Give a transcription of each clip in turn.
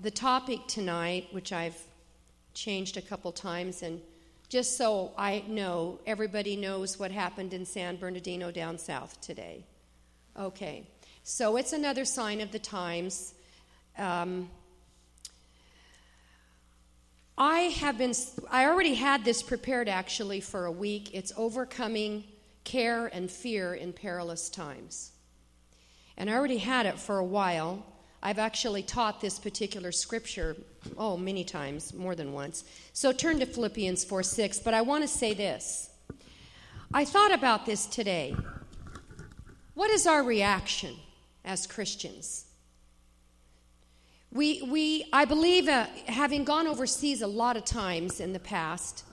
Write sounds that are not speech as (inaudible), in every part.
the topic tonight, which I've changed a couple times, and just so I know, everybody knows what happened in San Bernardino down south today. Okay, so it's another sign of the times. Um, I have been, I already had this prepared actually for a week. It's overcoming care and fear in perilous times. And I already had it for a while. I've actually taught this particular scripture, oh, many times, more than once. So turn to Philippians 4 6. But I want to say this. I thought about this today. What is our reaction as Christians? We, we I believe, uh, having gone overseas a lot of times in the past,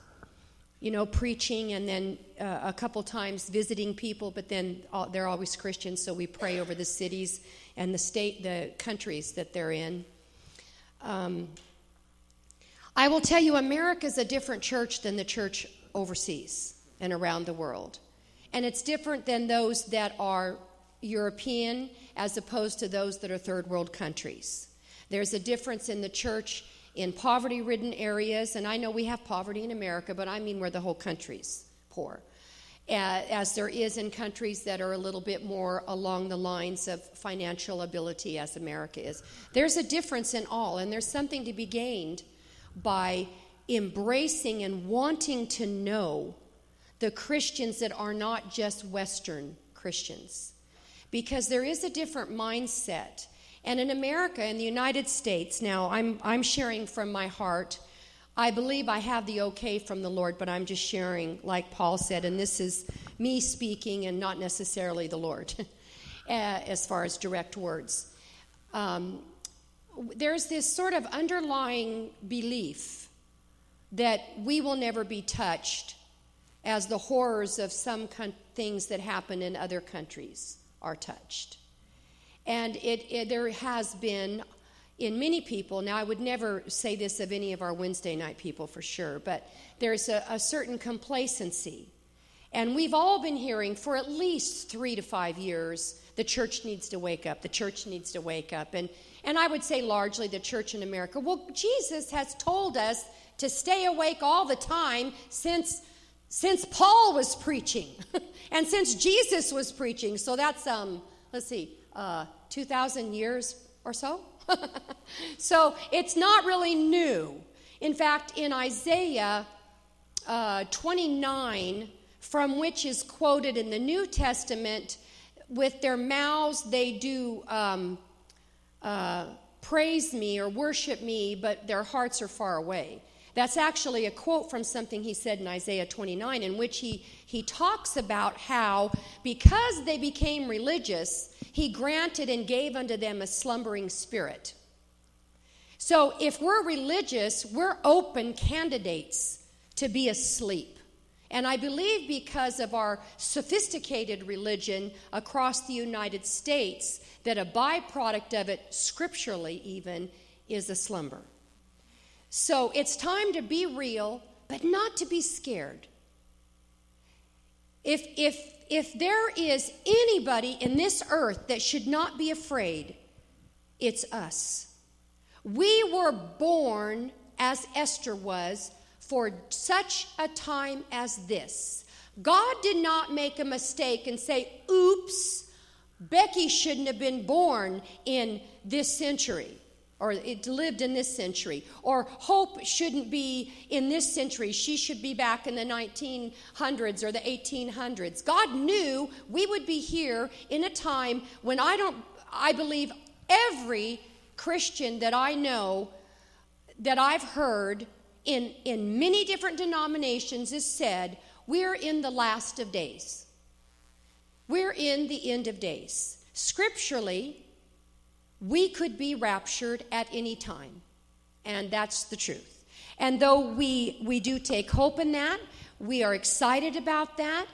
you know, preaching and then uh, a couple times visiting people, but then all, they're always Christians, so we pray over the cities and the state, the countries that they're in. Um, I will tell you, America is a different church than the church overseas and around the world. And it's different than those that are European as opposed to those that are third world countries. There's a difference in the church in poverty ridden areas, and I know we have poverty in America, but I mean where the whole country's poor as there is in countries that are a little bit more along the lines of financial ability as America is. There's a difference in all, and there's something to be gained by embracing and wanting to know the Christians that are not just Western Christians. Because there is a different mindset. And in America, in the United States, now I'm, I'm sharing from my heart I believe I have the okay from the Lord, but I'm just sharing, like Paul said, and this is me speaking and not necessarily the Lord, (laughs) as far as direct words. Um, there's this sort of underlying belief that we will never be touched as the horrors of some con- things that happen in other countries are touched. And it, it, there has been in many people, now I would never say this of any of our Wednesday night people for sure, but there's a, a, certain complacency. And we've all been hearing for at least three to five years the church needs to wake up, the church needs to wake up. And, and I would say largely the church in America. Well, Jesus has told us to stay awake all the time since, since Paul was preaching (laughs) and since Jesus was preaching. So that's, um, let's see, uh, 2,000 years or so? (laughs) so it's not really new. In fact, in Isaiah uh, 29, from which is quoted in the New Testament, with their mouths they do um, uh, praise me or worship me, but their hearts are far away. That's actually a quote from something he said in Isaiah 29, in which he, he talks about how, because they became religious, he granted and gave unto them a slumbering spirit. So if we're religious, we're open candidates to be asleep. And I believe because of our sophisticated religion across the United States, that a byproduct of it, scripturally even, is a slumber. So it's time to be real, but not to be scared. If, if if there is anybody in this earth that should not be afraid, it's us. We were born, as Esther was, for such a time as this. God did not make a mistake and say, oops, Becky shouldn't have been born in this century or it lived in this century, or hope shouldn't be in this century. She should be back in the 1900s or the 1800s. God knew we would be here in a time when I don't, I believe every Christian that I know, that I've heard in, in many different denominations, has said, we're in the last of days. We're in the end of days. Scripturally, we could be raptured at any time. And that's the truth. And though we, we do take hope in that, we are excited about that,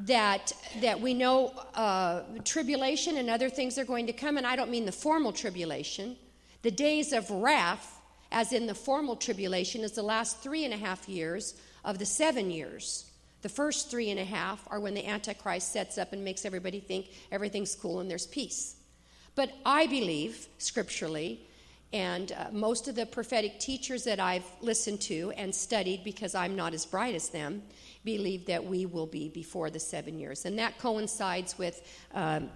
that, that we know uh, tribulation and other things are going to come. And I don't mean the formal tribulation. The days of wrath, as in the formal tribulation, is the last three and a half years of the seven years. The first three and a half are when the Antichrist sets up and makes everybody think everything's cool and there's peace. But I believe, scripturally, And uh, most of the prophetic teachers that I've listened to and studied, because I'm not as bright as them, believe that we will be before the seven years. And that coincides with um,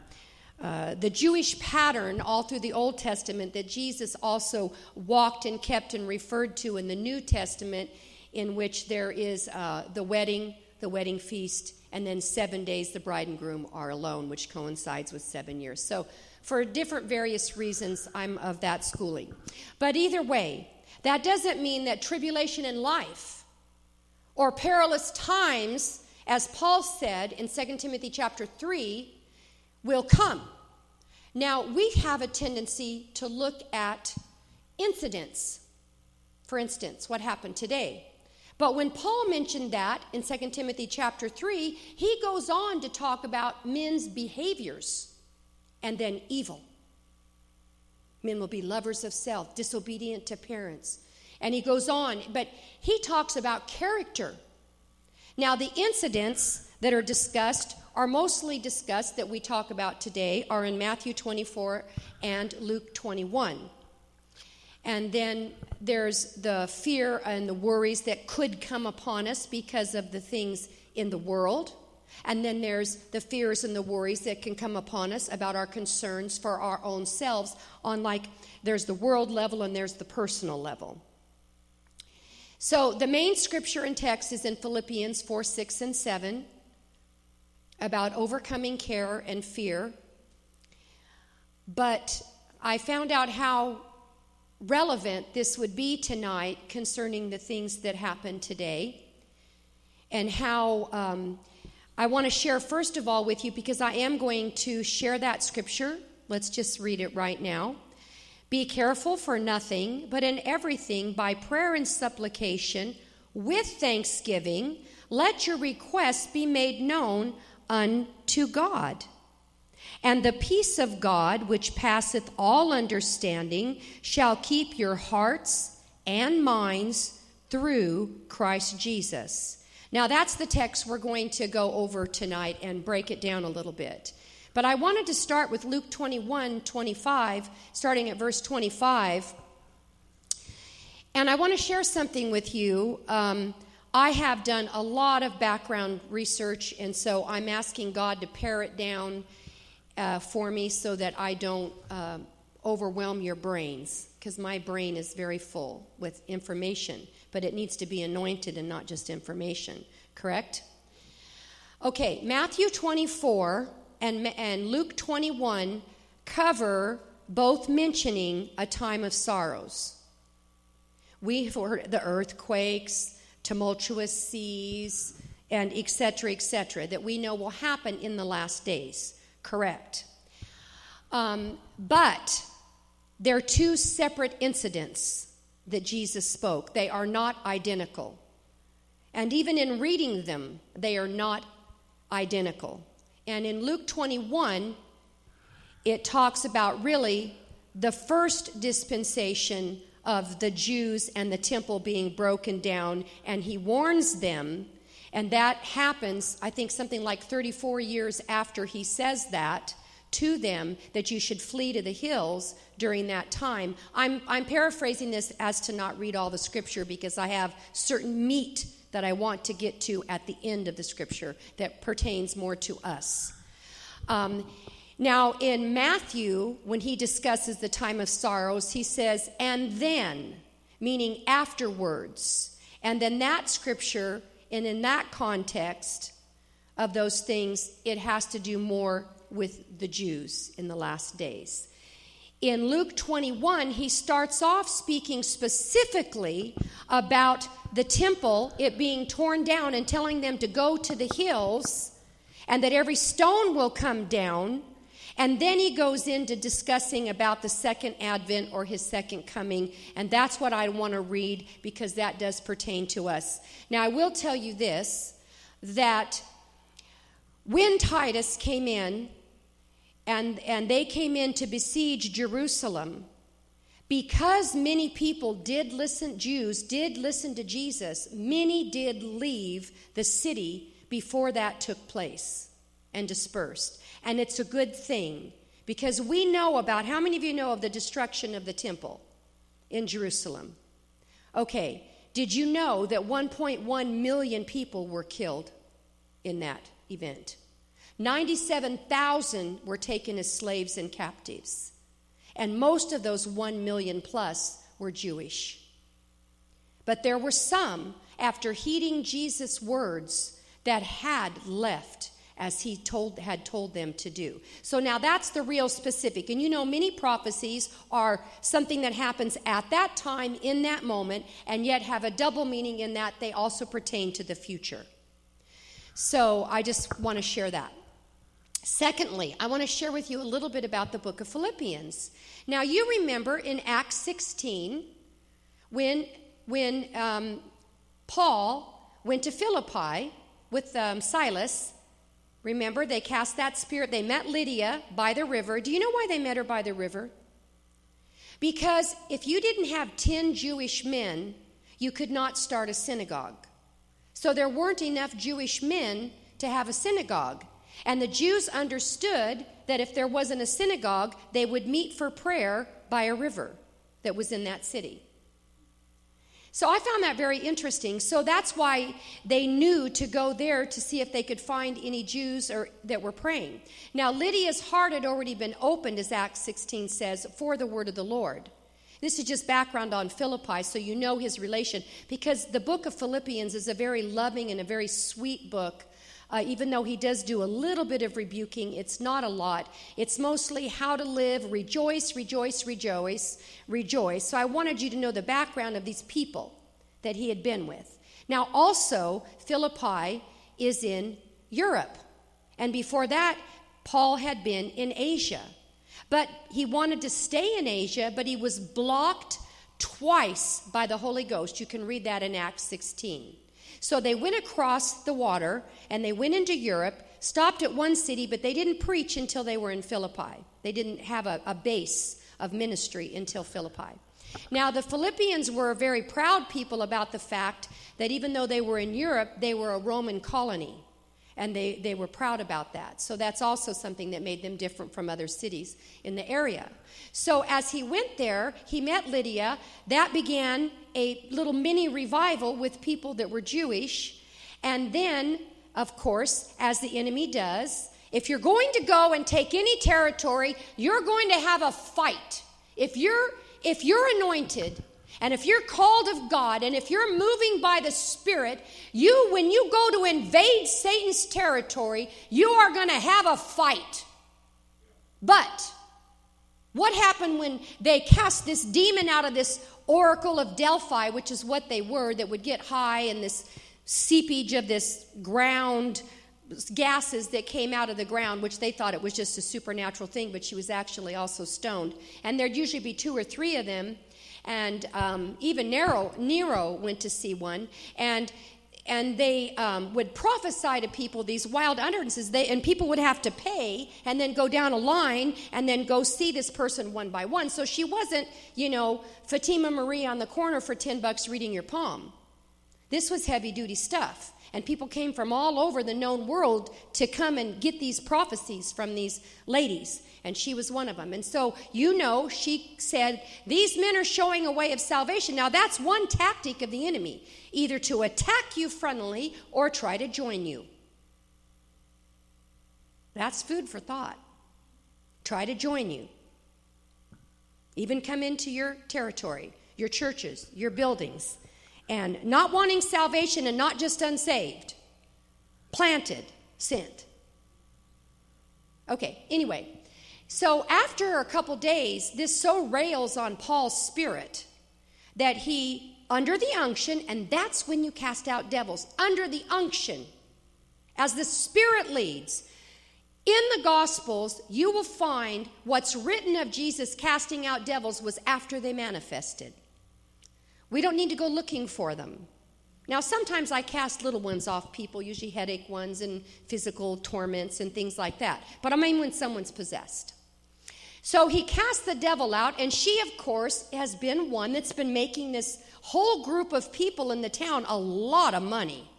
uh, the Jewish pattern all through the Old Testament that Jesus also walked and kept and referred to in the New Testament, in which there is uh, the wedding, the wedding feast, and then seven days the bride and groom are alone, which coincides with seven years. So, for different various reasons, I'm of that schooling. But either way, that doesn't mean that tribulation in life or perilous times, as Paul said in 2 Timothy chapter 3, will come. Now, we have a tendency to look at incidents. For instance, what happened today? But when Paul mentioned that in 2 Timothy chapter 3, he goes on to talk about men's behaviors and then evil. Men will be lovers of self, disobedient to parents. And he goes on, but he talks about character. Now, the incidents that are discussed are mostly discussed that we talk about today are in Matthew 24 and Luke 21. And then there's the fear and the worries that could come upon us because of the things in the world. And then there's the fears and the worries that can come upon us about our concerns for our own selves on like there's the world level and there's the personal level. So the main scripture and text is in Philippians 4, 6, and 7 about overcoming care and fear. But I found out how relevant this would be tonight concerning the things that happened today and how um, I want to share, first of all, with you because I am going to share that scripture. Let's just read it right now. Be careful for nothing, but in everything, by prayer and supplication, with thanksgiving, let your requests be made known unto God. And the peace of God, which passeth all understanding, shall keep your hearts and minds through Christ Jesus. Now, that's the text we're going to go over tonight and break it down a little bit. But I wanted to start with Luke 21 25, starting at verse 25. And I want to share something with you. Um, I have done a lot of background research, and so I'm asking God to pare it down uh, for me so that I don't uh, overwhelm your brains, because my brain is very full with information but it needs to be anointed and not just information, correct? Okay, Matthew 24 and, and Luke 21 cover both mentioning a time of sorrows. We've heard the earthquakes, tumultuous seas, and etc., etc., that we know will happen in the last days, correct? Um, but they're two separate incidents that Jesus spoke. They are not identical. And even in reading them, they are not identical. And in Luke 21, it talks about really the first dispensation of the Jews and the temple being broken down, and he warns them. And that happens, I think, something like 34 years after he says that to them that you should flee to the hills during that time. I'm, I'm paraphrasing this as to not read all the scripture because I have certain meat that I want to get to at the end of the scripture that pertains more to us. Um, now, in Matthew, when he discusses the time of sorrows, he says, and then, meaning afterwards. And then that scripture, and in that context of those things, it has to do more with the Jews in the last days. In Luke 21, he starts off speaking specifically about the temple, it being torn down, and telling them to go to the hills and that every stone will come down. And then he goes into discussing about the second advent or his second coming. And that's what I want to read because that does pertain to us. Now, I will tell you this that when Titus came in and, and they came in to besiege Jerusalem. Because many people did listen, Jews did listen to Jesus, many did leave the city before that took place and dispersed. And it's a good thing because we know about how many of you know of the destruction of the temple? in Jerusalem. Okay, did you know that 1.1 million people were killed in that event? 97,000 were taken as slaves and captives. And most of those 1 million plus were Jewish. But there were some, after heeding Jesus' words, that had left as he told, had told them to do. So now that's the real specific. And you know, many prophecies are something that happens at that time, in that moment, and yet have a double meaning in that they also pertain to the future. So I just want to share that. Secondly, I want to share with you a little bit about the book of Philippians. Now, you remember in Acts 16 when, when um, Paul went to Philippi with um, Silas Remember, they cast that spirit. They met Lydia by the river. Do you know why they met her by the river? Because if you didn't have 10 Jewish men, you could not start a synagogue. So there weren't enough Jewish men to have a synagogue. And the Jews understood that if there wasn't a synagogue, they would meet for prayer by a river that was in that city. So I found that very interesting. So that's why they knew to go there to see if they could find any Jews or, that were praying. Now, Lydia's heart had already been opened, as Acts 16 says, for the word of the Lord. This is just background on Philippi, so you know his relation, because the book of Philippians is a very loving and a very sweet book. Uh, even though he does do a little bit of rebuking, it's not a lot. It's mostly how to live, rejoice, rejoice, rejoice, rejoice. So I wanted you to know the background of these people that he had been with. Now, also, Philippi is in Europe. And before that, Paul had been in Asia. But he wanted to stay in Asia, but he was blocked twice by the Holy Ghost. You can read that in Acts 16. So they went across the water and they went into Europe, stopped at one city, but they didn't preach until they were in Philippi. They didn't have a, a base of ministry until Philippi. Now, the Philippians were very proud people about the fact that even though they were in Europe, they were a Roman colony. And they, they were proud about that. So that's also something that made them different from other cities in the area. So as he went there, he met Lydia. That began a little mini revival with people that were Jewish. And then, of course, as the enemy does, if you're going to go and take any territory, you're going to have a fight. If you're if you're anointed and if you're called of God and if you're moving by the Spirit, you when you go to invade Satan's territory, you are going to have a fight. But what happened when they cast this demon out of this oracle of Delphi, which is what they were, that would get high in this seepage of this ground gases that came out of the ground, which they thought it was just a supernatural thing, but she was actually also stoned. And there'd usually be two or three of them. And um, even Nero, Nero went to see one. And and they um, would prophesy to people these wild utterances. They, and people would have to pay and then go down a line and then go see this person one by one. So she wasn't you know fatima marie on the corner for 10 bucks reading your palm. This was heavy duty stuff and people came from all over the known world to come and get these prophecies from these ladies and she was one of them. And so, you know, she said, These men are showing a way of salvation. Now, that's one tactic of the enemy either to attack you frontally or try to join you. That's food for thought. Try to join you. Even come into your territory, your churches, your buildings, and not wanting salvation and not just unsaved. Planted, sent. Okay, anyway, so after a couple days, this so rails on Paul's spirit that he, under the unction, and that's when you cast out devils, under the unction, as the Spirit leads. In the Gospels, you will find what's written of Jesus casting out devils was after they manifested. We don't need to go looking for them. Now, sometimes I cast little ones off people, usually headache ones and physical torments and things like that. But I mean when someone's possessed. So he cast the devil out, and she, of course, has been one that's been making this whole group of people in the town a lot of money.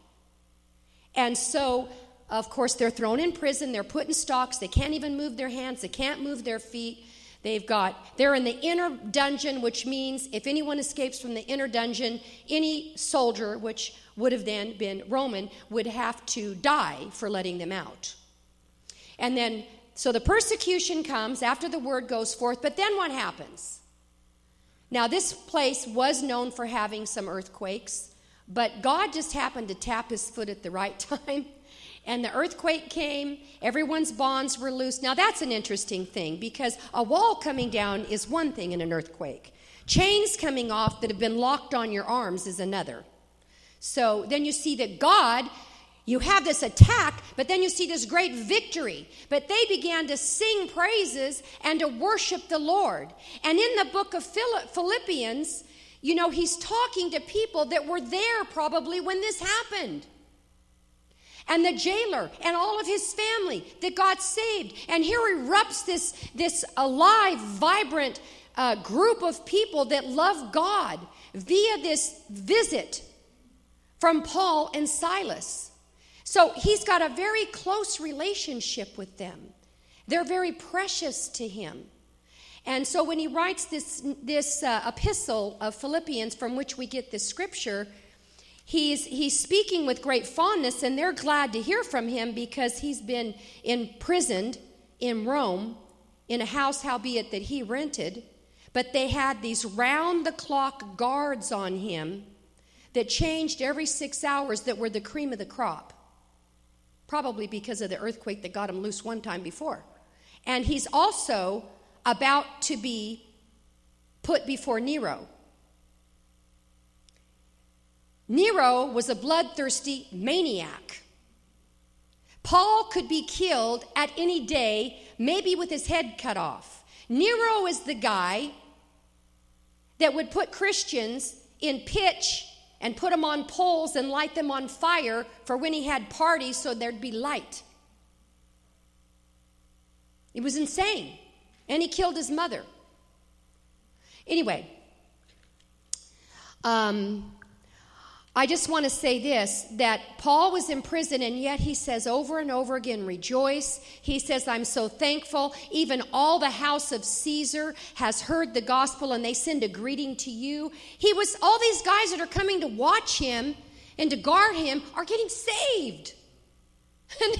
And so, of course, they're thrown in prison, they're put in stocks, they can't even move their hands, they can't move their feet. They've got, they're in the inner dungeon, which means if anyone escapes from the inner dungeon, any soldier, which would have then been Roman, would have to die for letting them out. And then, so the persecution comes after the word goes forth, but then what happens? Now, this place was known for having some earthquakes, but God just happened to tap his foot at the right (laughs) time and the earthquake came, everyone's bonds were loose. Now, that's an interesting thing because a wall coming down is one thing in an earthquake, chains coming off that have been locked on your arms is another. So then you see that God, you have this attack, but then you see this great victory. But they began to sing praises and to worship the Lord. And in the book of Philippians, you know, he's talking to people that were there probably when this happened and the jailer and all of his family that God saved. And here erupts this, this alive, vibrant uh, group of people that love God via this visit from Paul and Silas. So he's got a very close relationship with them. They're very precious to him. And so when he writes this, this uh, epistle of Philippians, from which we get this scripture, he's, he's speaking with great fondness, and they're glad to hear from him because he's been imprisoned in Rome in a house, howbeit that he rented. But they had these round the clock guards on him that changed every six hours that were the cream of the crop. Probably because of the earthquake that got him loose one time before. And he's also about to be put before Nero. Nero was a bloodthirsty maniac. Paul could be killed at any day, maybe with his head cut off. Nero is the guy that would put Christians in pitch and put them on poles and light them on fire for when he had parties so there'd be light. It was insane. And he killed his mother. Anyway, um, I just want to say this that Paul was in prison, and yet he says over and over again, rejoice. He says, I'm so thankful. Even all the house of Caesar has heard the gospel, and they send a greeting to you. He was, all these guys that are coming to watch him and to guard him are getting saved. (laughs)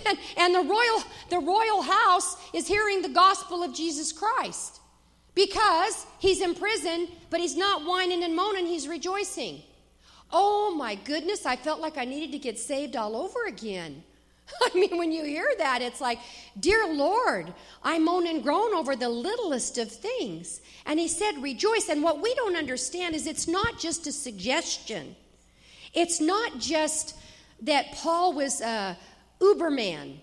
And, and, the, royal, the royal house is hearing the gospel of Jesus Christ because he's in prison, but he's not whining and moaning, he's rejoicing. Oh my goodness, I felt like I needed to get saved all over again. (laughs) I mean, when you hear that, it's like, Dear Lord, I moan and groan over the littlest of things. And he said, Rejoice. And what we don't understand is it's not just a suggestion, it's not just that Paul was a Uberman,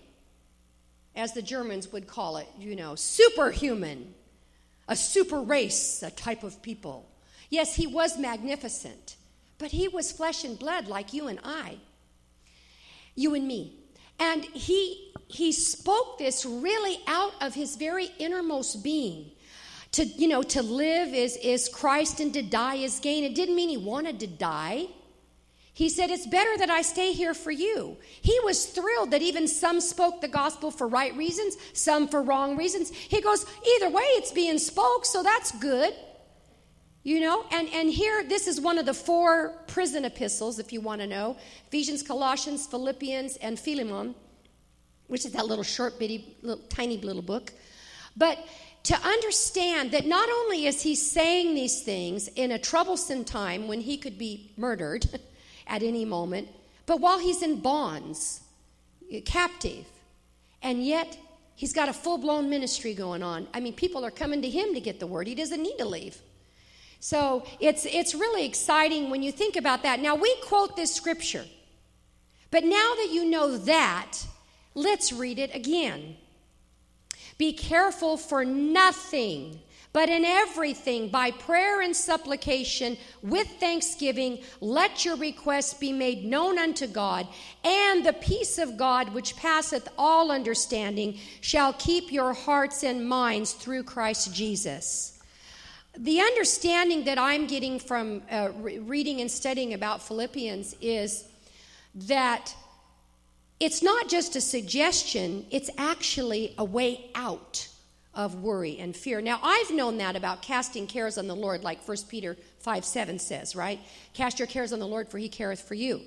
as the Germans would call it, you know, superhuman, a super race, a type of people. Yes, he was magnificent. But he was flesh and blood like you and I, you and me. And he, he spoke this really out of his very innermost being. To, you know, to live is, is Christ and to die is gain. It didn't mean he wanted to die. He said, It's better that I stay here for you. He was thrilled that even some spoke the gospel for right reasons, some for wrong reasons. He goes, Either way, it's being spoke, so that's good. You know, and, and here, this is one of the four prison epistles, if you want to know Ephesians, Colossians, Philippians, and Philemon, which is that little short, bitty, little, tiny little book. But to understand that not only is he saying these things in a troublesome time when he could be murdered (laughs) at any moment, but while he's in bonds, uh, captive, and yet he's got a full blown ministry going on. I mean, people are coming to him to get the word, he doesn't need to leave. So it's, it's really exciting when you think about that. Now, we quote this scripture, but now that you know that, let's read it again. Be careful for nothing, but in everything, by prayer and supplication, with thanksgiving, let your requests be made known unto God, and the peace of God, which passeth all understanding, shall keep your hearts and minds through Christ Jesus the understanding that I'm getting from uh, re- reading and studying about Philippians is that it's not just a suggestion, it's actually a way out of worry and fear. Now, I've known that about casting cares on the Lord, like 1 Peter 5 7 says, right? Cast your cares on the Lord, for he careth for you.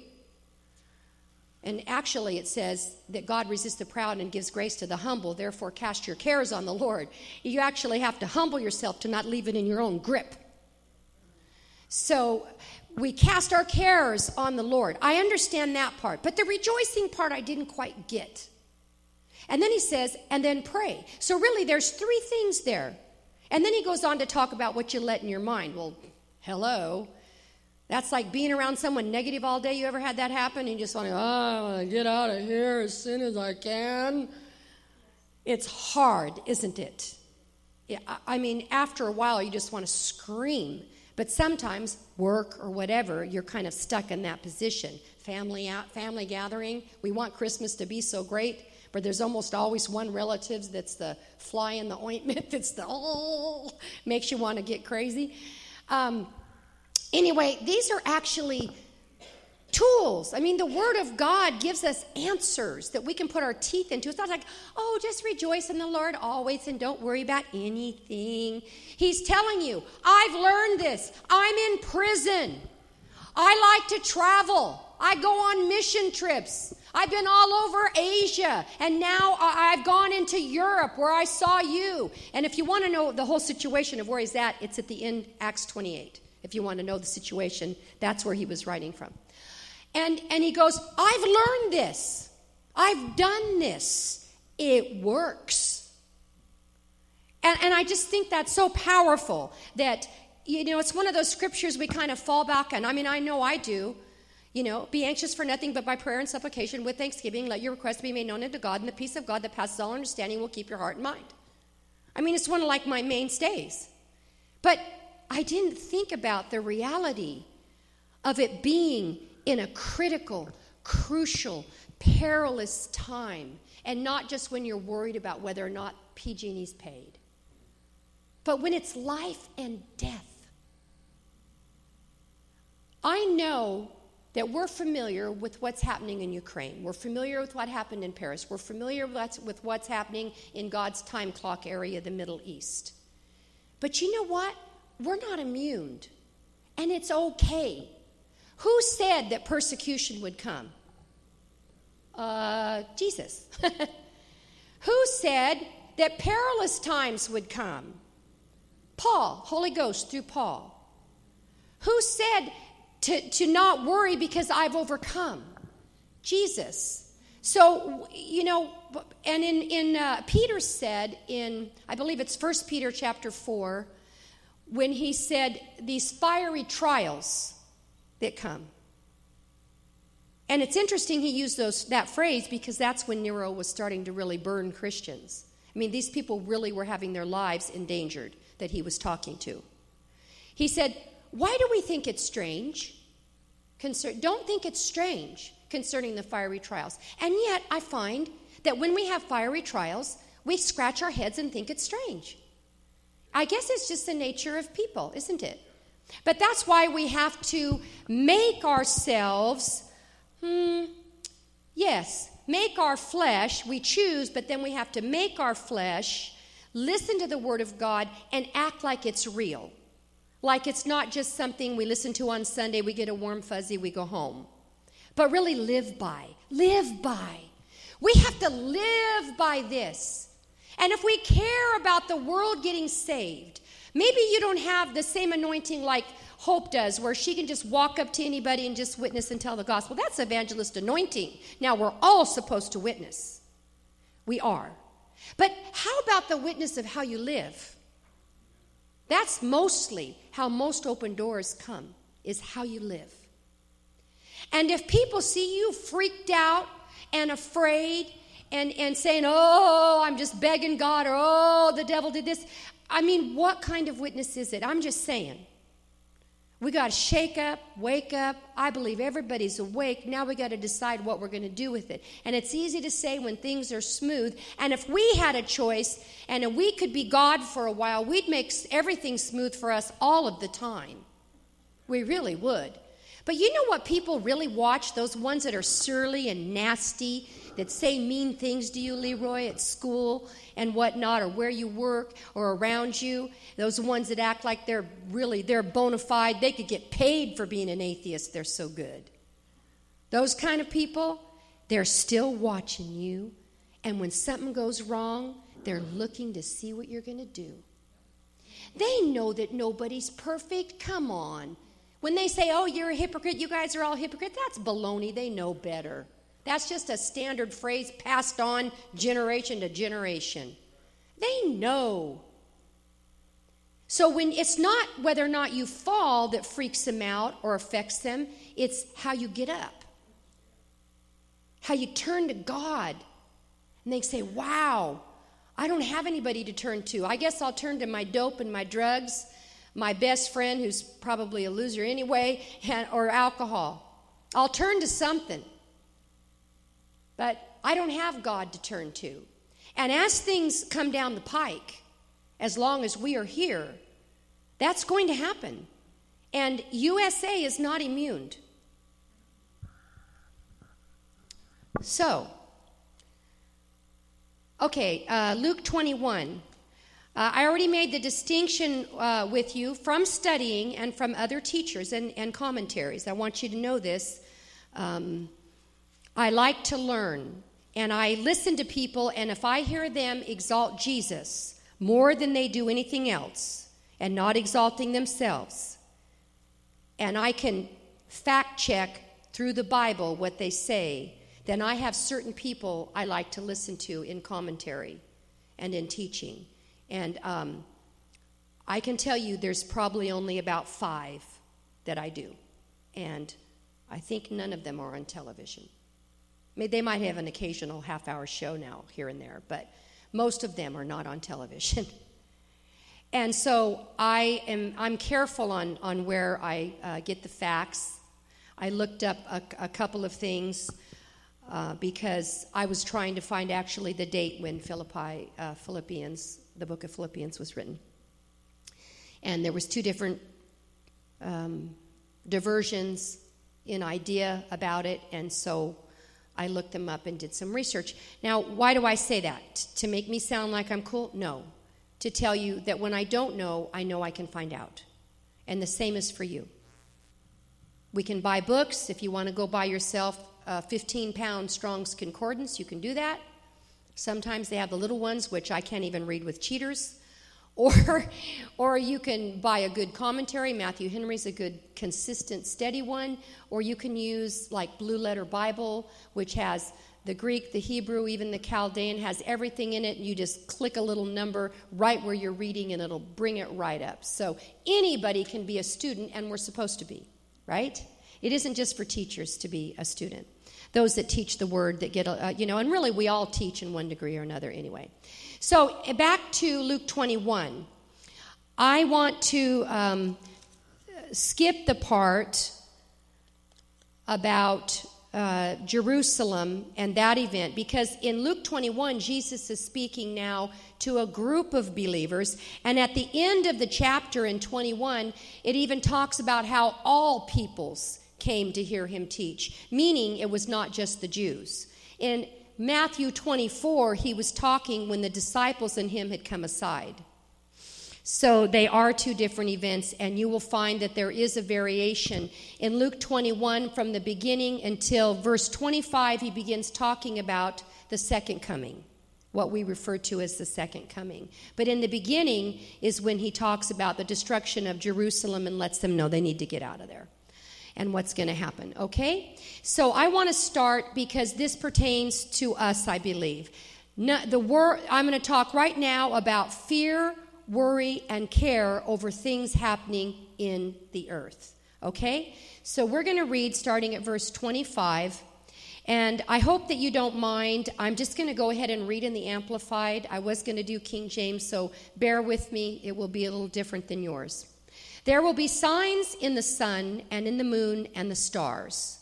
And actually, it says that God resists the proud and gives grace to the humble. Therefore, cast your cares on the Lord. You actually have to humble yourself to not leave it in your own grip. So, we cast our cares on the Lord. I understand that part. But the rejoicing part, I didn't quite get. And then he says, and then pray. So, really, there's three things there. And then he goes on to talk about what you let in your mind. Well, hello. That's like being around someone negative all day. You ever had that happen? And you just want to, oh, get out of here as soon as I can. It's hard, isn't it? I mean, after a while, you just want to scream. But sometimes, work or whatever, you're kind of stuck in that position. Family out, family gathering. We want Christmas to be so great but there's almost always one relative that's the fly in the ointment (laughs) that's the oh makes you want to get crazy um, anyway these are actually tools. I mean the word of god gives us answers that we can put our teeth into. It's not like oh just rejoice in the lord always and don't worry about anything. He's telling you i've learned this. I'm in prison. I like to travel. I go on mission trips. I've been all over Asia, and now I've gone into Europe where I saw you. And if you want to know the whole situation of where he's at, it's at the end, Acts 28. If you want to know the situation, that's where he was writing from. And, and he goes, I've learned this. I've done this. It works. And, and I just think that's so powerful that, you know, it's one of those scriptures we kind of fall back on. I mean, I know I do. You know, be anxious for nothing, but by prayer and supplication with thanksgiving, let your requests be made known unto God, and the peace of God that passes all understanding will keep your heart and mind. I mean, it's one of like my mainstays. But I didn't think about the reality of it being in a critical, crucial, perilous time, and not just when you're worried about whether or not PG&E's paid, but when it's life and death. I know that we're familiar with what's happening in Ukraine. We're familiar with what happened in Paris. We're familiar with what's happening in God's time clock area, the Middle East. But you know what? We're not immune. And it's okay. Who said that persecution would come? Uh, Jesus. (laughs) Who said that perilous times would come? Paul, Holy Ghost through Paul. Who said to, to not worry because I've overcome. Jesus. So, you know, and in, in uh, Peter said in, I believe it's First Peter chapter 4, when he said, these fiery trials that come. And it's interesting he used those, that phrase because that's when Nero was starting to really burn Christians. I mean, these people really were having their lives endangered that he was talking to. He said, Why do we think it's strange? Concern, don't think it's strange concerning the fiery trials. And yet, I find that when we have fiery trials, we scratch our heads and think it's strange. I guess it's just the nature of people, isn't it? But that's why we have to make ourselves, hmm, yes, make our flesh, we choose, but then we have to make our flesh listen to the Word of God and act like it's real. Like it's not just something we listen to on Sunday, we get a warm fuzzy, we go home. But really live by. Live by. We have to live by this. And if we care about the world getting saved, maybe you don't have the same anointing like Hope does, where she can just walk up to anybody and just witness and tell the gospel. That's evangelist anointing. Now, we're all supposed to witness. We are. But how about the witness of how you live? That's mostly how most open doors come, is how you live. And if people see you freaked out and afraid and, and saying, oh, I'm just begging God, or oh, the devil did this, I mean, what kind of witness is it? I'm just saying. We got to shake up, wake up. I believe everybody's awake. Now we got to decide what we're going to do with it. And it's easy to say when things are smooth. And if we had a choice and if we could be God for a while, we'd make everything smooth for us all of the time. We really would. But you know what people really watch? Those ones that are surly and nasty, that say mean things to you, Leroy, at school and whatnot, or where you work or around you, those ones that act like they're really they're bona fide, they could get paid for being an atheist. They're so good. Those kind of people, they're still watching you, and when something goes wrong, they're looking to see what you're going to do. They know that nobody's perfect. Come on. When they say, oh, you're a hypocrite, you guys are all hypocrites, that's baloney. They know better. That's just a standard phrase passed on generation to generation. They know. So when it's not whether or not you fall that freaks them out or affects them, it's how you get up. How you turn to God. And they say, "Wow, I don't have anybody to turn to. I guess I'll turn to my dope and my drugs, my best friend who's probably a loser anyway, (laughs) and, or alcohol. I'll turn to something. But I don't have God to turn to. And as things come down the pike, as long as we are here, that's going to happen. And USA is not immune. So, Okay, uh, Luke 21. Uh, I already made the distinction uh, with you from studying and from other teachers and, and commentaries. I want you to know this. Um, I like to learn, and I listen to people, and if I hear them exalt Jesus more than they do anything else, and not exalting themselves, and I can fact check through the Bible what they say, then I have certain people I like to listen to in commentary and in teaching. And um, I can tell you there's probably only about five that I do. And I think none of them are on television. They might have an occasional half hour show now, here and there, but most of them are not on television. (laughs) and so I am I'm careful on, on where I uh, get the facts. I looked up a, a couple of things uh, because I was trying to find actually the date when Philippi, uh, Philippians, the book of Philippians was written. And there was two different um, diversions in idea about it, and so I looked them up and did some research. Now, why do I say that? To make me sound like I'm cool? No. To tell you that when I don't know, I know I can find out. And the same is for you. We can buy books if you want to go buy yourself a 15 pound Strong's Concordance, you can do that. Sometimes they have the little ones, which I can't even read with cheaters. Or, (laughs) or you can buy a good commentary. Matthew Henry's a good, consistent, steady one. Or you can use like Blue Letter Bible, which has the Greek, the Hebrew, even the Chaldean, has everything in it. And you just click a little number right where you're reading, and it'll bring it right up. So anybody can be a student, and we're supposed to be, right? It isn't just for teachers to be a student those that teach the word that get, uh, you know, and really we all teach in one degree or another anyway. So back to Luke 21. I want to um, skip the part about uh, Jerusalem and that event because in Luke 21, Jesus is speaking now to a group of believers. And at the end of the chapter in 21, it even talks about how all peoples came to hear him teach, meaning it was not just the Jews. In Matthew 24, he was talking when the disciples and him had come aside. So they are two different events, and you will find that there is a variation. In Luke 21, from the beginning until verse 25, he begins talking about the second coming, what we refer to as the second coming. But in the beginning is when he talks about the destruction of Jerusalem and lets them know they need to get out of there and what's going to happen, okay? So I want to start because this pertains to us, I believe. No, the wor- I'm going to talk right now about fear, worry, and care over things happening in the earth, okay? So we're going to read starting at verse 25. And I hope that you don't mind. I'm just going to go ahead and read in the Amplified. I was going to do King James, so bear with me. It will be a little different than yours. There will be signs in the sun and in the moon and the stars.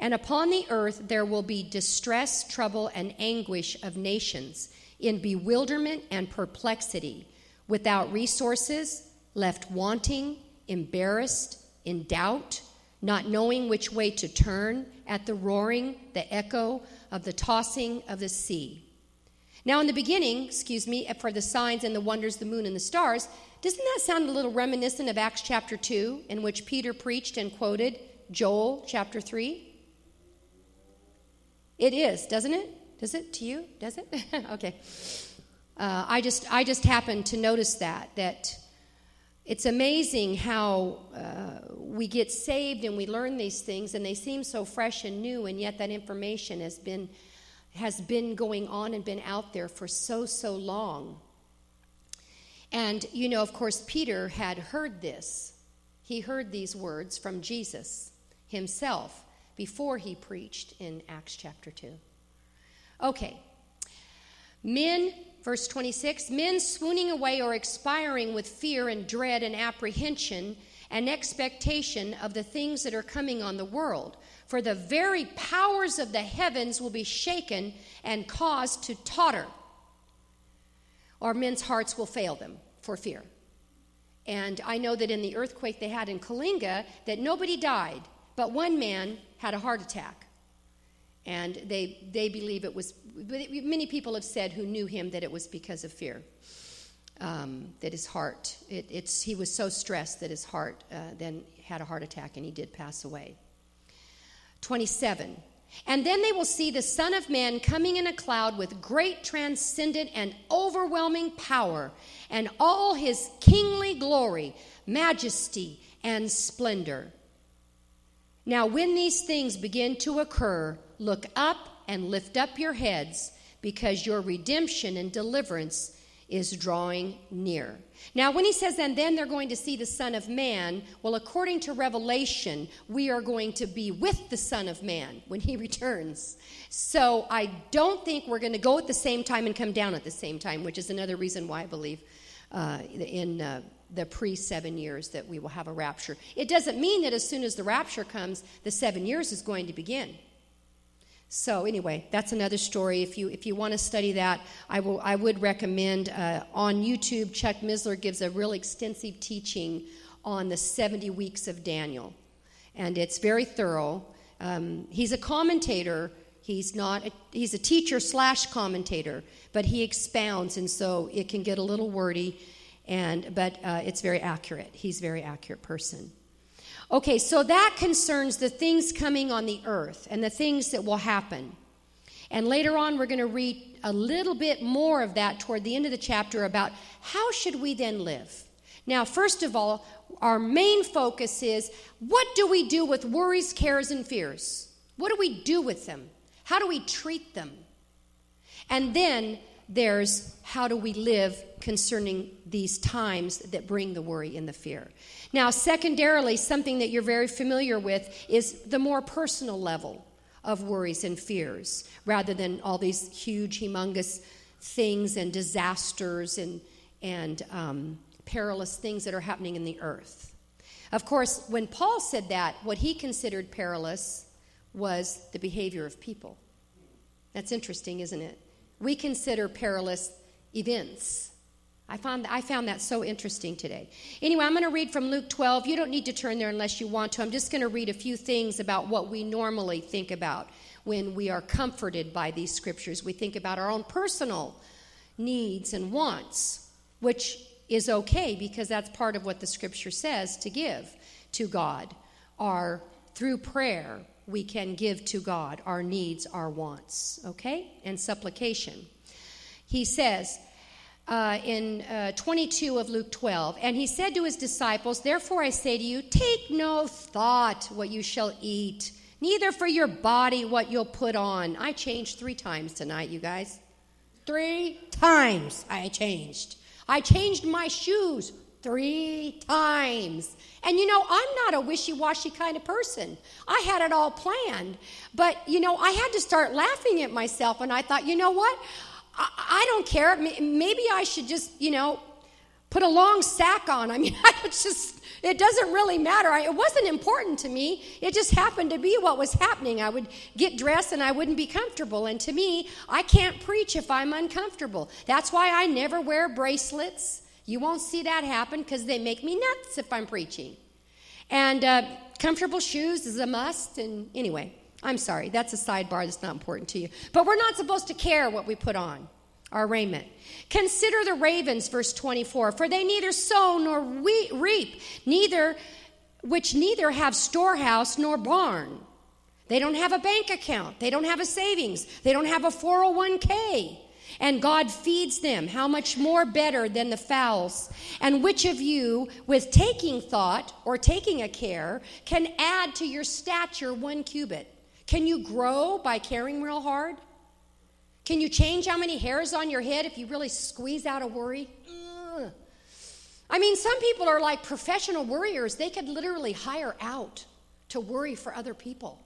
And upon the earth there will be distress, trouble, and anguish of nations in bewilderment and perplexity, without resources, left wanting, embarrassed, in doubt, not knowing which way to turn at the roaring, the echo of the tossing of the sea. Now, in the beginning, excuse me, for the signs and the wonders, the moon and the stars, doesn't that sound a little reminiscent of Acts chapter 2, in which Peter preached and quoted Joel chapter 3? It is, doesn't it? Does it to you? Does it? (laughs) okay. Uh, I just I just happened to notice that that it's amazing how uh, we get saved and we learn these things and they seem so fresh and new and yet that information has been has been going on and been out there for so so long. And you know, of course, Peter had heard this. He heard these words from Jesus himself before he preached in Acts chapter 2. Okay. Men, verse 26, men swooning away or expiring with fear and dread and apprehension and expectation of the things that are coming on the world. For the very powers of the heavens will be shaken and caused to totter, or men's hearts will fail them for fear. And I know that in the earthquake they had in Kalinga, that nobody died, but one man had a heart attack. And they, they believe it was, many people have said who knew him that it was because of fear. Um, that his heart, it, it's, he was so stressed that his heart uh, then had a heart attack and he did pass away. 27. And then they will see the Son of Man coming in a cloud with great transcendent and overwhelming power, and all his kingly glory, majesty, and splendor. Now, when these things begin to occur, look up and lift up your heads, because your redemption and deliverance is drawing near. Now, when he says, and then they're going to see the Son of Man, well, according to Revelation, we are going to be with the Son of Man when he (laughs) returns. So I don't think we're going to go at the same time and come down at the same time, which is another reason why I believe uh, in uh, the pre seven years that we will have a rapture. It doesn't mean that as soon as the rapture comes, the seven years is going to begin. So anyway, that's another story. If you if you want to study that, I will I would recommend uh, on YouTube. Chuck Missler gives a real extensive teaching on the 70 weeks of Daniel, and it's very thorough. Um, he's a commentator. He's not. A, he's a teacher slash commentator, but he expounds, and so it can get a little wordy and but uh, it's very accurate. He's a very accurate person. Okay, so that concerns the things coming on the earth and the things that will happen. And later on, we're going to read a little bit more of that toward the end of the chapter about how should we then live. Now, first of all, our main focus is what do we do with worries, cares, and fears? What do we do with them? How do we treat them? And then there's how do we live concerning these times that bring the worry and the fear. Now, secondarily, something that you're very familiar with is the more personal level of worries and fears rather than all these huge, humongous things and disasters and, and um, perilous things that are happening in the earth. Of course, when Paul said that, what he considered perilous was the behavior of people. That's interesting, isn't it? we consider perilous events. I found, I found that so interesting today. Anyway, I'm going to read from Luke 12. You don't need to turn there unless you want to. I'm just going to read a few things about what we normally think about when we are comforted by these scriptures. We think about our own personal needs and wants, which is okay because that's part of what the scripture says to give to God. Our through prayer, we can give to God our needs, our wants, okay? And supplication. He says uh, in uh, 22 of Luke 12, and he said to his disciples, Therefore I say to you, take no thought what you shall eat, neither for your body what you'll put on. I changed three times tonight, you guys. Three times I changed. I changed my shoes three times. And you know, I'm not a wishy washy kind of person. I had it all planned. But, you know, I had to start laughing at myself, and I thought, you know what? I, I don't care. Maybe I should just, you know, put a long sack on. (laughs) I mean, it's just, it doesn't really matter. I, it wasn't important to me. It just happened to be what was happening. I would get dressed and I wouldn't be comfortable. And to me, I can't preach if I'm uncomfortable. That's why I never wear bracelets. You won't see that happen because they make me nuts if I'm preaching. And uh, comfortable shoes is a must. And anyway, I'm sorry, that's a sidebar that's not important to you. But we're not supposed to care what we put on, our raiment. Consider the ravens, verse 24, for they neither sow nor reap, neither which neither have storehouse nor barn. They don't have a bank account. They don't have a savings. They don't have a 401k and God feeds them. How much more better than the fowls? And which of you, with taking thought or taking a care, can add to your stature one cubit? Can you grow by caring real hard? Can you change how many hairs on your head if you really squeeze out a worry? Ugh. I mean, some people are like professional worriers. They could literally hire out to worry for other people.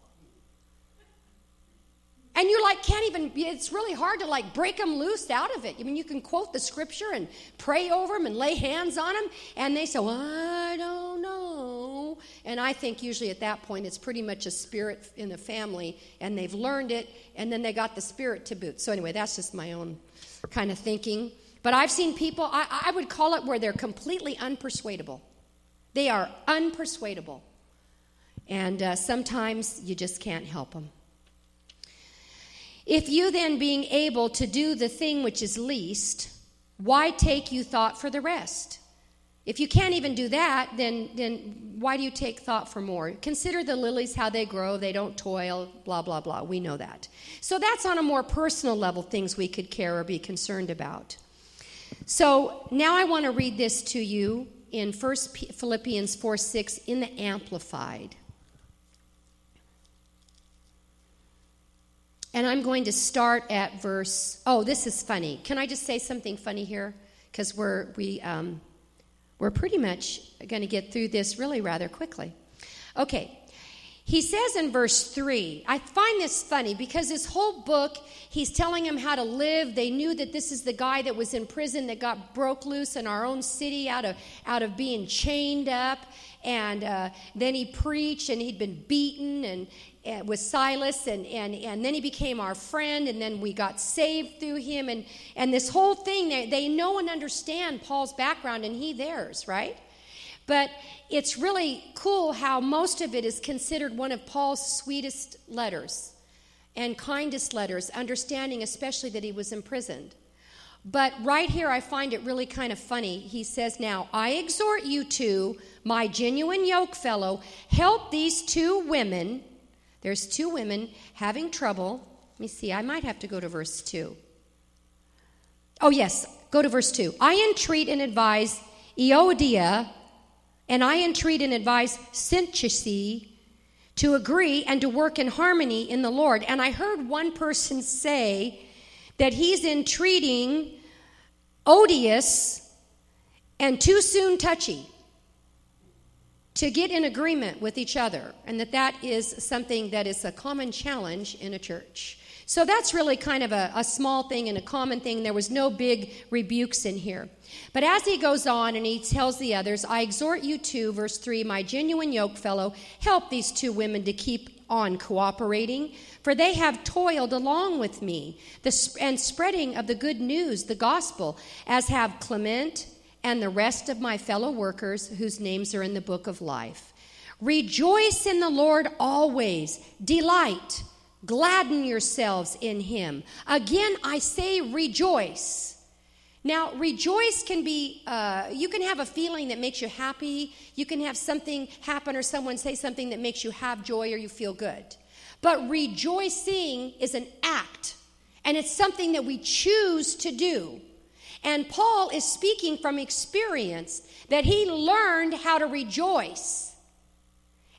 And you like can't even, it's really hard to like break them loose out of it. I mean, you can quote the scripture and pray over them and lay hands on them, and they say, well, I don't know. And I think usually at that point it's pretty much a spirit in the family, and they've learned it, and then they got the spirit to boot. So, anyway, that's just my own kind of thinking. But I've seen people, I, I would call it where they're completely unpersuadable. They are unpersuadable. And uh, sometimes you just can't help them. If you then, being able to do the thing which is least, why take you thought for the rest? If you can't even do that, then, then why do you take thought for more? Consider the lilies, how they grow, they don't toil, blah, blah, blah. We know that. So that's on a more personal level, things we could care or be concerned about. So now I want to read this to you in 1 Philippians 4 6 in the Amplified. And I'm going to start at verse. Oh, this is funny. Can I just say something funny here? Because we're we um, we're pretty much going to get through this really rather quickly. Okay. He says in verse 3, I find this funny because this whole book, he's telling them how to live. They knew that this is the guy that was in prison that got broke loose in our own city out of, out of being chained up. And uh, then he preached and he'd been beaten and, uh, with Silas, and, and, and then he became our friend, and then we got saved through him. And, and this whole thing, they, they know and understand Paul's background and he theirs, right? But it's really cool how most of it is considered one of Paul's sweetest letters and kindest letters, understanding especially that he was imprisoned. But right here, I find it really kind of funny. He says, Now, I exhort you to, my genuine yoke fellow, help these two women there's two women having trouble. Let me see, I might have to go to verse 2. Oh, yes, go to verse 2. I entreat and advise Euodia, and I entreat and advise Syntyche to agree and to work in harmony in the Lord. And I heard one person say that he's entreating odious and too soon touchy to get in agreement with each other, and that that is something that is a common challenge in a church. So that's really kind of a, a, small thing and a common thing. There was no big rebukes in here. But as he goes on and he tells the others, I exhort you to, verse 3, my genuine yoke fellow, help these two women to keep on cooperating, for they have toiled along with me the, and spreading of the good news, the gospel, as have Clement and the rest of my fellow workers whose names are in the book of life. Rejoice in the Lord always. Delight. Gladden yourselves in him. Again, I say rejoice. Now, rejoice can be, uh, you can have a feeling that makes you happy. You can have something happen or someone say something that makes you have joy or you feel good. But rejoicing is an act, and it's something that we choose to do. And Paul is speaking from experience that he learned how to rejoice.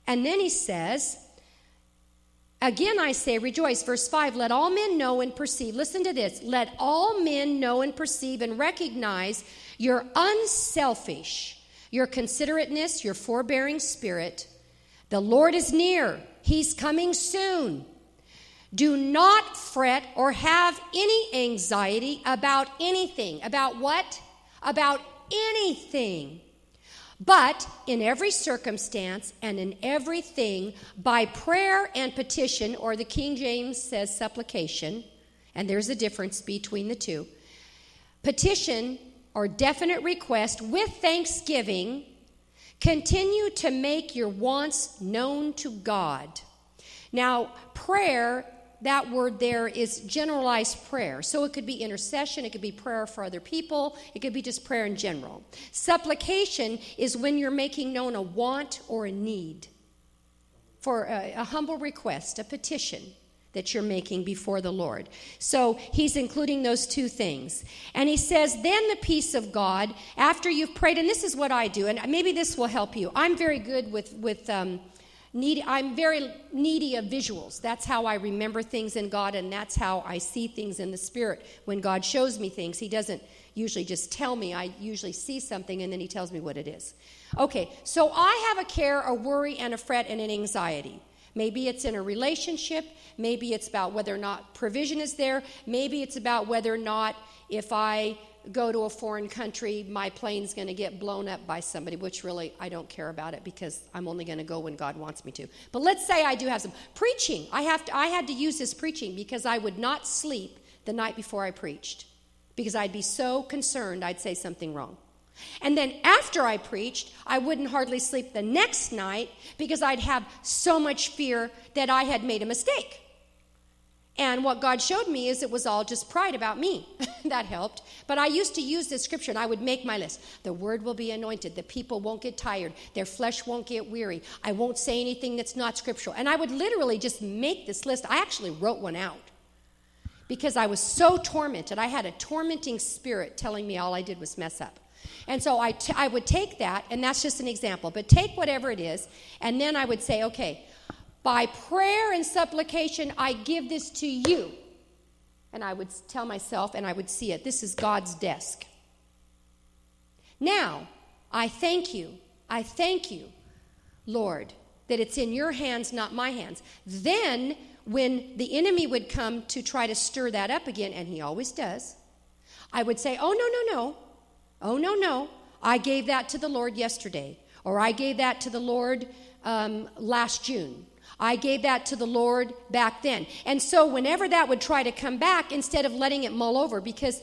And then he says, Again, I say rejoice. Verse 5 Let all men know and perceive. Listen to this. Let all men know and perceive and recognize your unselfish, your considerateness, your forbearing spirit. The Lord is near, He's coming soon. Do not fret or have any anxiety about anything. About what? About anything. But in every circumstance and in everything, by prayer and petition, or the King James says supplication, and there's a difference between the two. Petition or definite request with thanksgiving Continue to make your wants known to God. Now, prayer, that word there is generalized prayer. So it could be intercession, it could be prayer for other people, it could be just prayer in general. Supplication is when you're making known a want or a need for a, a humble request, a petition that you're making before the Lord. So he's including those two things. And he says, then the peace of God, after you've prayed, and this is what I do, and maybe this will help you. I'm very good with, with um, needy, I'm very needy of visuals. That's how I remember things in God, and that's how I see things in the Spirit. When God shows me things, He doesn't usually just tell me. I usually see something, and then He tells me what it is. Okay, so I have a care, a worry, and a fret, and an anxiety. Maybe it's in a relationship. Maybe it's about whether or not provision is there. Maybe it's about whether or not if I go to a foreign country, my plane's going to get blown up by somebody, which really I don't care about it because I'm only going to go when God wants me to. But let's say I do have some preaching. I have to, I had to use this preaching because I would not sleep the night before I preached because I'd be so concerned I'd say something wrong. And then after I preached, I wouldn't hardly sleep the next night because I'd have so much fear that I had made a mistake. And what God showed me is it was all just pride about me. (laughs) that helped. But I used to use this scripture and I would make my list. The word will be anointed. The people won't get tired. Their flesh won't get weary. I won't say anything that's not scriptural. And I would literally just make this list. I actually wrote one out because I was so tormented. I had a tormenting spirit telling me all I did was mess up. And so I, t- I would take that, and that's just an example, but take whatever it is, and then I would say, okay, by prayer and supplication, I give this to you. And I would tell myself, and I would see it this is God's desk. Now, I thank you. I thank you, Lord, that it's in your hands, not my hands. Then, when the enemy would come to try to stir that up again, and he always does, I would say, Oh, no, no, no. Oh, no, no. I gave that to the Lord yesterday, or I gave that to the Lord um, last June. I gave that to the Lord back then. And so, whenever that would try to come back, instead of letting it mull over, because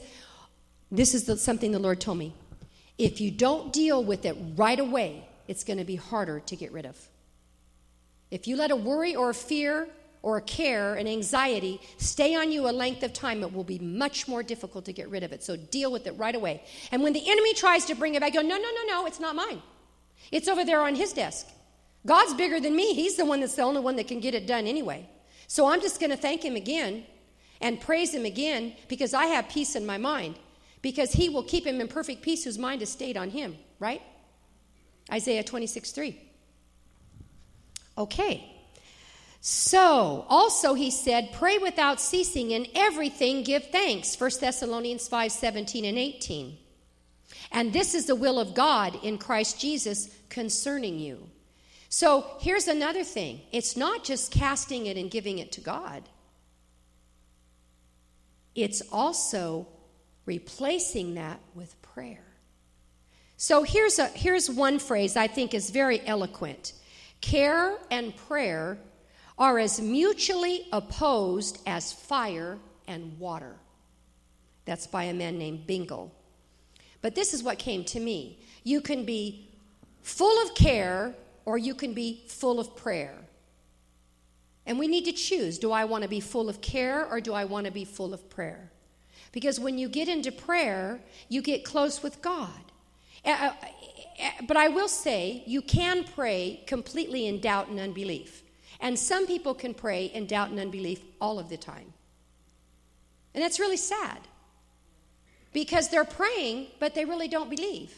this is the, something the Lord told me if you don't deal with it right away, it's going to be harder to get rid of. If you let a worry or a fear or care, an anxiety, stay on you a length of time, it will be much more difficult to get rid of it. So deal with it right away. And when the enemy tries to bring it back, go, no, no, no, no, it's not mine. It's over there on his desk. God's bigger than me. He's the one that's the only one that can get it done anyway. So I'm just going to thank him again and praise him again because I have peace in my mind. Because he will keep him in perfect peace whose mind is stayed on him, right? Isaiah 26 3. Okay. So, also he said, pray without ceasing, in everything give thanks. 1 Thessalonians 5 17 and 18. And this is the will of God in Christ Jesus concerning you. So, here's another thing it's not just casting it and giving it to God, it's also replacing that with prayer. So, here's, a, here's one phrase I think is very eloquent care and prayer are as mutually opposed as fire and water. That's by a man named Bingle. But this is what came to me. You can be full of care or you can be full of prayer. And we need to choose do I want to be full of care or do I want to be full of prayer? Because when you get into prayer, you get close with God. Uh, uh, but I will say, you can pray completely in doubt and unbelief. And some people can pray in doubt and unbelief all of the time. And that's really sad because they're praying, but they really don't believe.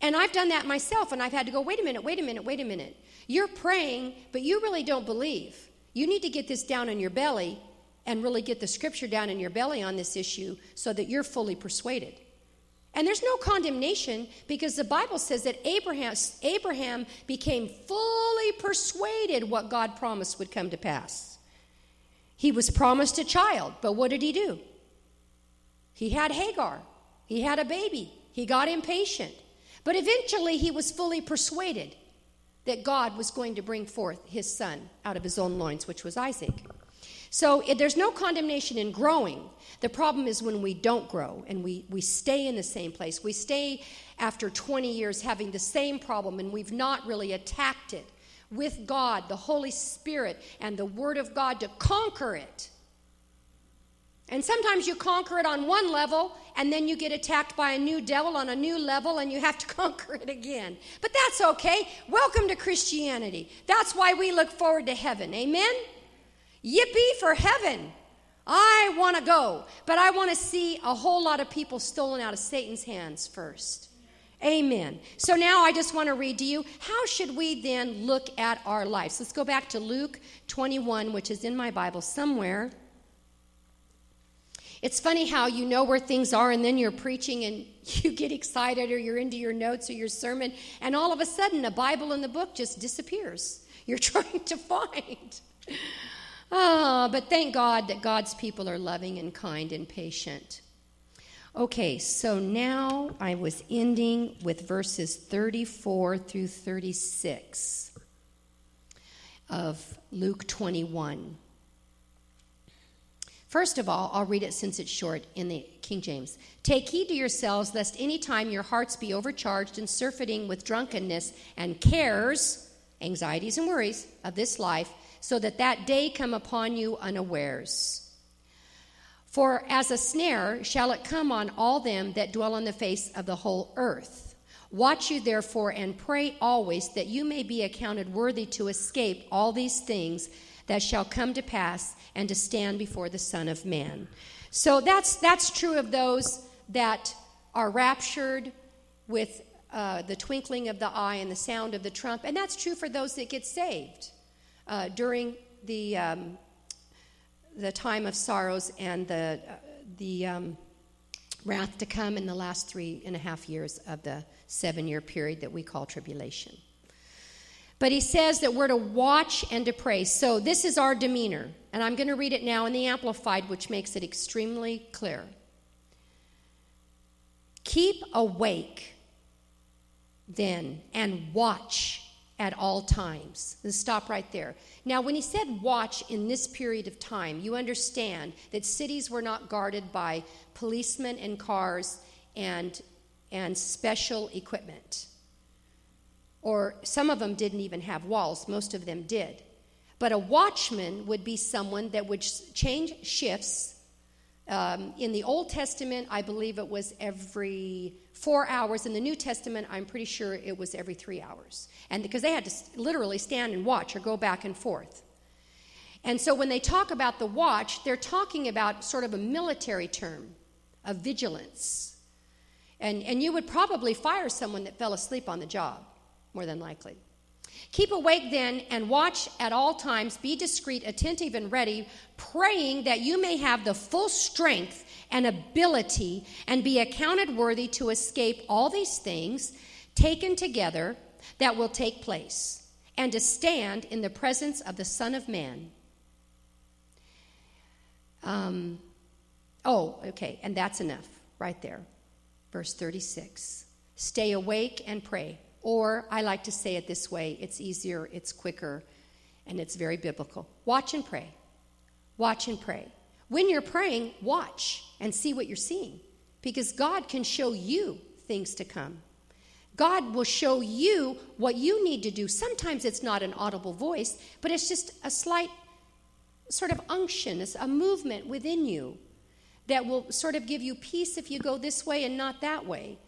And I've done that myself, and I've had to go, wait a minute, wait a minute, wait a minute. You're praying, but you really don't believe. You need to get this down in your belly and really get the scripture down in your belly on this issue so that you're fully persuaded. And there's no condemnation because the Bible says that Abraham, Abraham became fully persuaded what God promised would come to pass. He was promised a child, but what did he do? He had Hagar, he had a baby, he got impatient. But eventually he was fully persuaded that God was going to bring forth his son out of his own loins, which was Isaac. So it, there's no condemnation in growing. The problem is when we don't grow and we, we stay in the same place. We stay after 20 years having the same problem and we've not really attacked it with God, the Holy Spirit, and the Word of God to conquer it. And sometimes you conquer it on one level, and then you get attacked by a new devil on a new level, and you have to (laughs) conquer it again. But that's okay. Welcome to Christianity. That's why we look forward to heaven. Amen? Yippee for heaven. I want to go, but I want to see a whole lot of people stolen out of Satan's hands first. Amen. So now I just want to read to you how should we then look at our lives? Let's go back to Luke 21, which is in my Bible somewhere. It's funny how you know where things are and then you're preaching and (laughs) you get excited or you're into your notes or your sermon, and all of a sudden a Bible in the book just disappears. You're (laughs) trying to find. Oh, but thank God that God's people are loving and kind and patient. Okay, so now I was ending with verses 34 through 36 of Luke 21. First of all, I'll read it since it's short in the King James. Take heed to yourselves, lest any time your hearts be overcharged and surfeiting with drunkenness and cares, anxieties, and worries of this life, so that that day come upon you unawares. For as a snare shall it come on all them that dwell on the face of the whole earth. Watch you therefore and pray always that you may be accounted worthy to escape all these things that shall come to pass and to stand before the Son of Man. So that's, that's true of those that are raptured with uh, the twinkling of the eye and the sound of the trump, and that's true for those that get saved uh, during the um, the time of sorrows and the, uh, the um, wrath to come in the last three and a half years of the seven year period that we call tribulation. But he says that we're to watch and to pray. So this is our demeanor. And I'm going to read it now in the Amplified, which makes it extremely clear. Keep awake then and watch at all times. Stop right there. Now, when he said watch in this period of time, you understand that cities were not guarded by policemen and cars and, and special equipment. Or some of them didn't even have walls, most of them did. But a watchman would be someone that would change shifts. Um, in the Old Testament, I believe it was every four hours. In the New Testament, I'm pretty sure it was every three hours. And because they had to literally stand and watch or go back and forth. And so when they talk about the watch, they're talking about sort of a military term of vigilance. And, and you would probably fire someone that fell asleep on the job, more than likely. Keep awake then and watch at all times. Be discreet, attentive, and ready, praying that you may have the full strength and ability and be accounted worthy to escape all these things taken together that will take place and to stand in the presence of the Son of Man. Um, oh, okay, and that's enough right there. Verse 36. Stay awake and pray. Or I like to say it this way it's easier, it's quicker, and it's very biblical. Watch and pray. Watch and pray. When you're praying, watch and see what you're seeing because God can show you things to come. God will show you what you need to do. Sometimes it's not an audible voice, but it's just a slight sort of unction, a movement within you that will sort of give you peace if you go this way and not that way.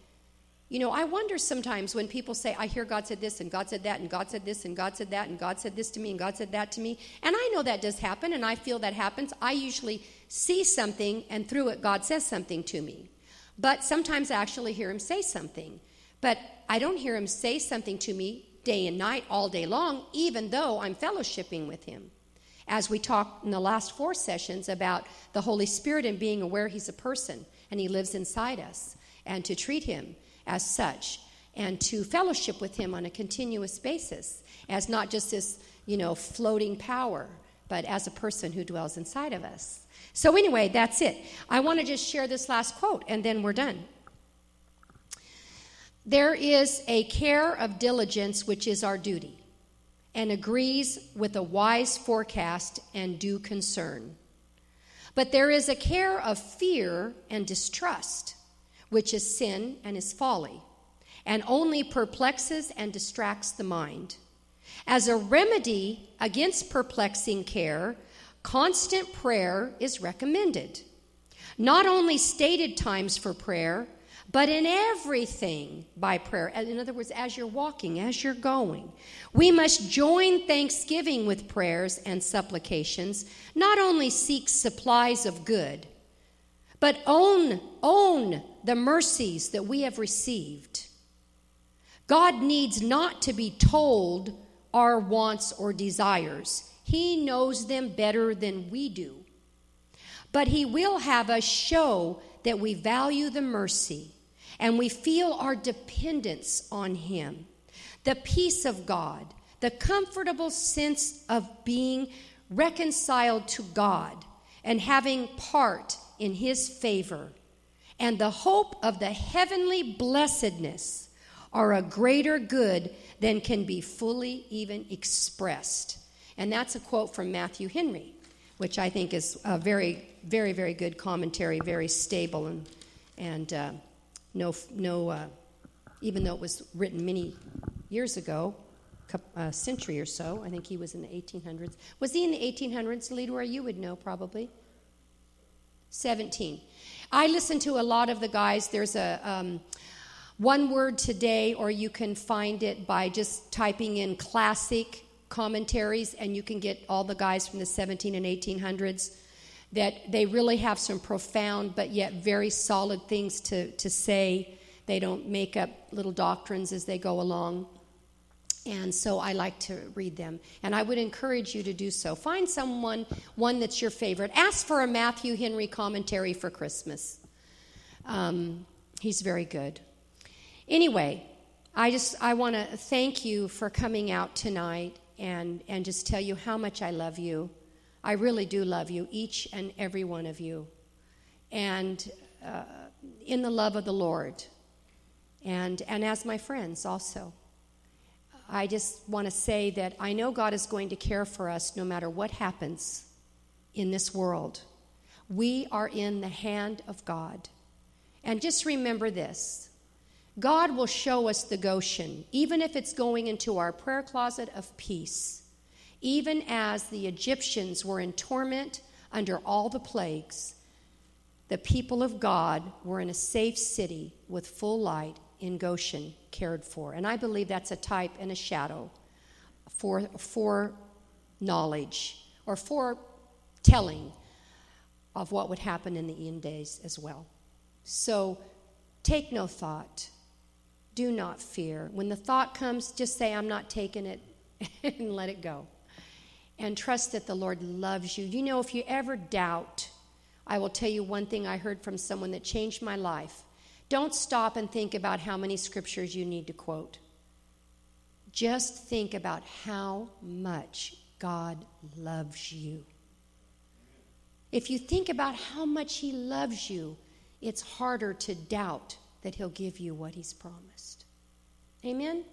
You know, I wonder sometimes when people say, I hear God said this, and God said that, and God said this, and God said that, and God said this to me, and God said that to me. And I know that does happen, and I feel that happens. I usually see something, and through it, God says something to me. But sometimes I actually hear Him say something. But I don't hear Him say something to me day and night, all day long, even though I'm fellowshipping with Him. As we talked in the last four sessions about the Holy Spirit and being aware He's a person and He lives inside us, and to treat Him as such and to fellowship with him on a continuous basis as not just this, you know, floating power, but as a person who dwells inside of us. So, anyway, that's it. I want to just share this last quote and then we're done. There is a care of diligence which is our duty, and agrees with a wise forecast and due concern. But there is a care of fear and distrust, which is sin and is folly, and only perplexes and distracts the mind. As a remedy against perplexing care, constant prayer is recommended. Not only stated times for prayer, but in everything by prayer. In other words, as you're walking, as you're going, we must join thanksgiving with prayers and supplications, not only seek supplies of good, but own, own the mercies that we have received. God needs not to be told our wants or desires. He knows them better than we do. But He will have us show that we value the mercy and we feel our dependence on Him. The peace of God, the comfortable sense of being reconciled to God and having part in His favor, and the hope of the heavenly blessedness are a greater good than can be fully even expressed. And that's a quote from Matthew Henry, which I think is a very, very, very good commentary, very stable and, and uh, no, no uh, even though it was written many years ago, a century or so. I think he was in the 1800s. Was he in the 1800s, Leader? You would know probably. 17. I listen to a lot of the guys. There's a um, one word today, or you can find it by just typing in classic commentaries, and you can get all the guys from the 17 and 1800s that they really have some profound but yet very solid things to, to say. They don't make up little doctrines as they go along. And so I like to read them. And I would encourage you to do so. Find someone, one that's your favorite. Ask for a Matthew Henry commentary for Christmas. Um, he's very good. Anyway, I just I want to thank you for coming out tonight and, and just tell you how much I love you. I really do love you, each and every one of you. And uh, in the love of the Lord, and, and as my friends also. I just want to say that I know God is going to care for us no matter what happens in this world. We are in the hand of God. And just remember this God will show us the Goshen, even if it's going into our prayer closet of peace. Even as the Egyptians were in torment under all the plagues, the people of God were in a safe city with full light in Goshen, cared for. And I believe that's a type and a shadow for, for knowledge or for telling of what would happen in the end days as well. So take no thought. Do not fear. When the thought comes, just say, I'm not taking it, (laughs) and let it go and trust that the Lord loves you. You know, if you ever doubt, I will tell you one thing I heard from someone that changed my life. Don't stop and think about how many scriptures you need to quote. Just think about how much God loves you. If you think about how much He loves you, it's harder to doubt that He'll give you what He's promised. Amen?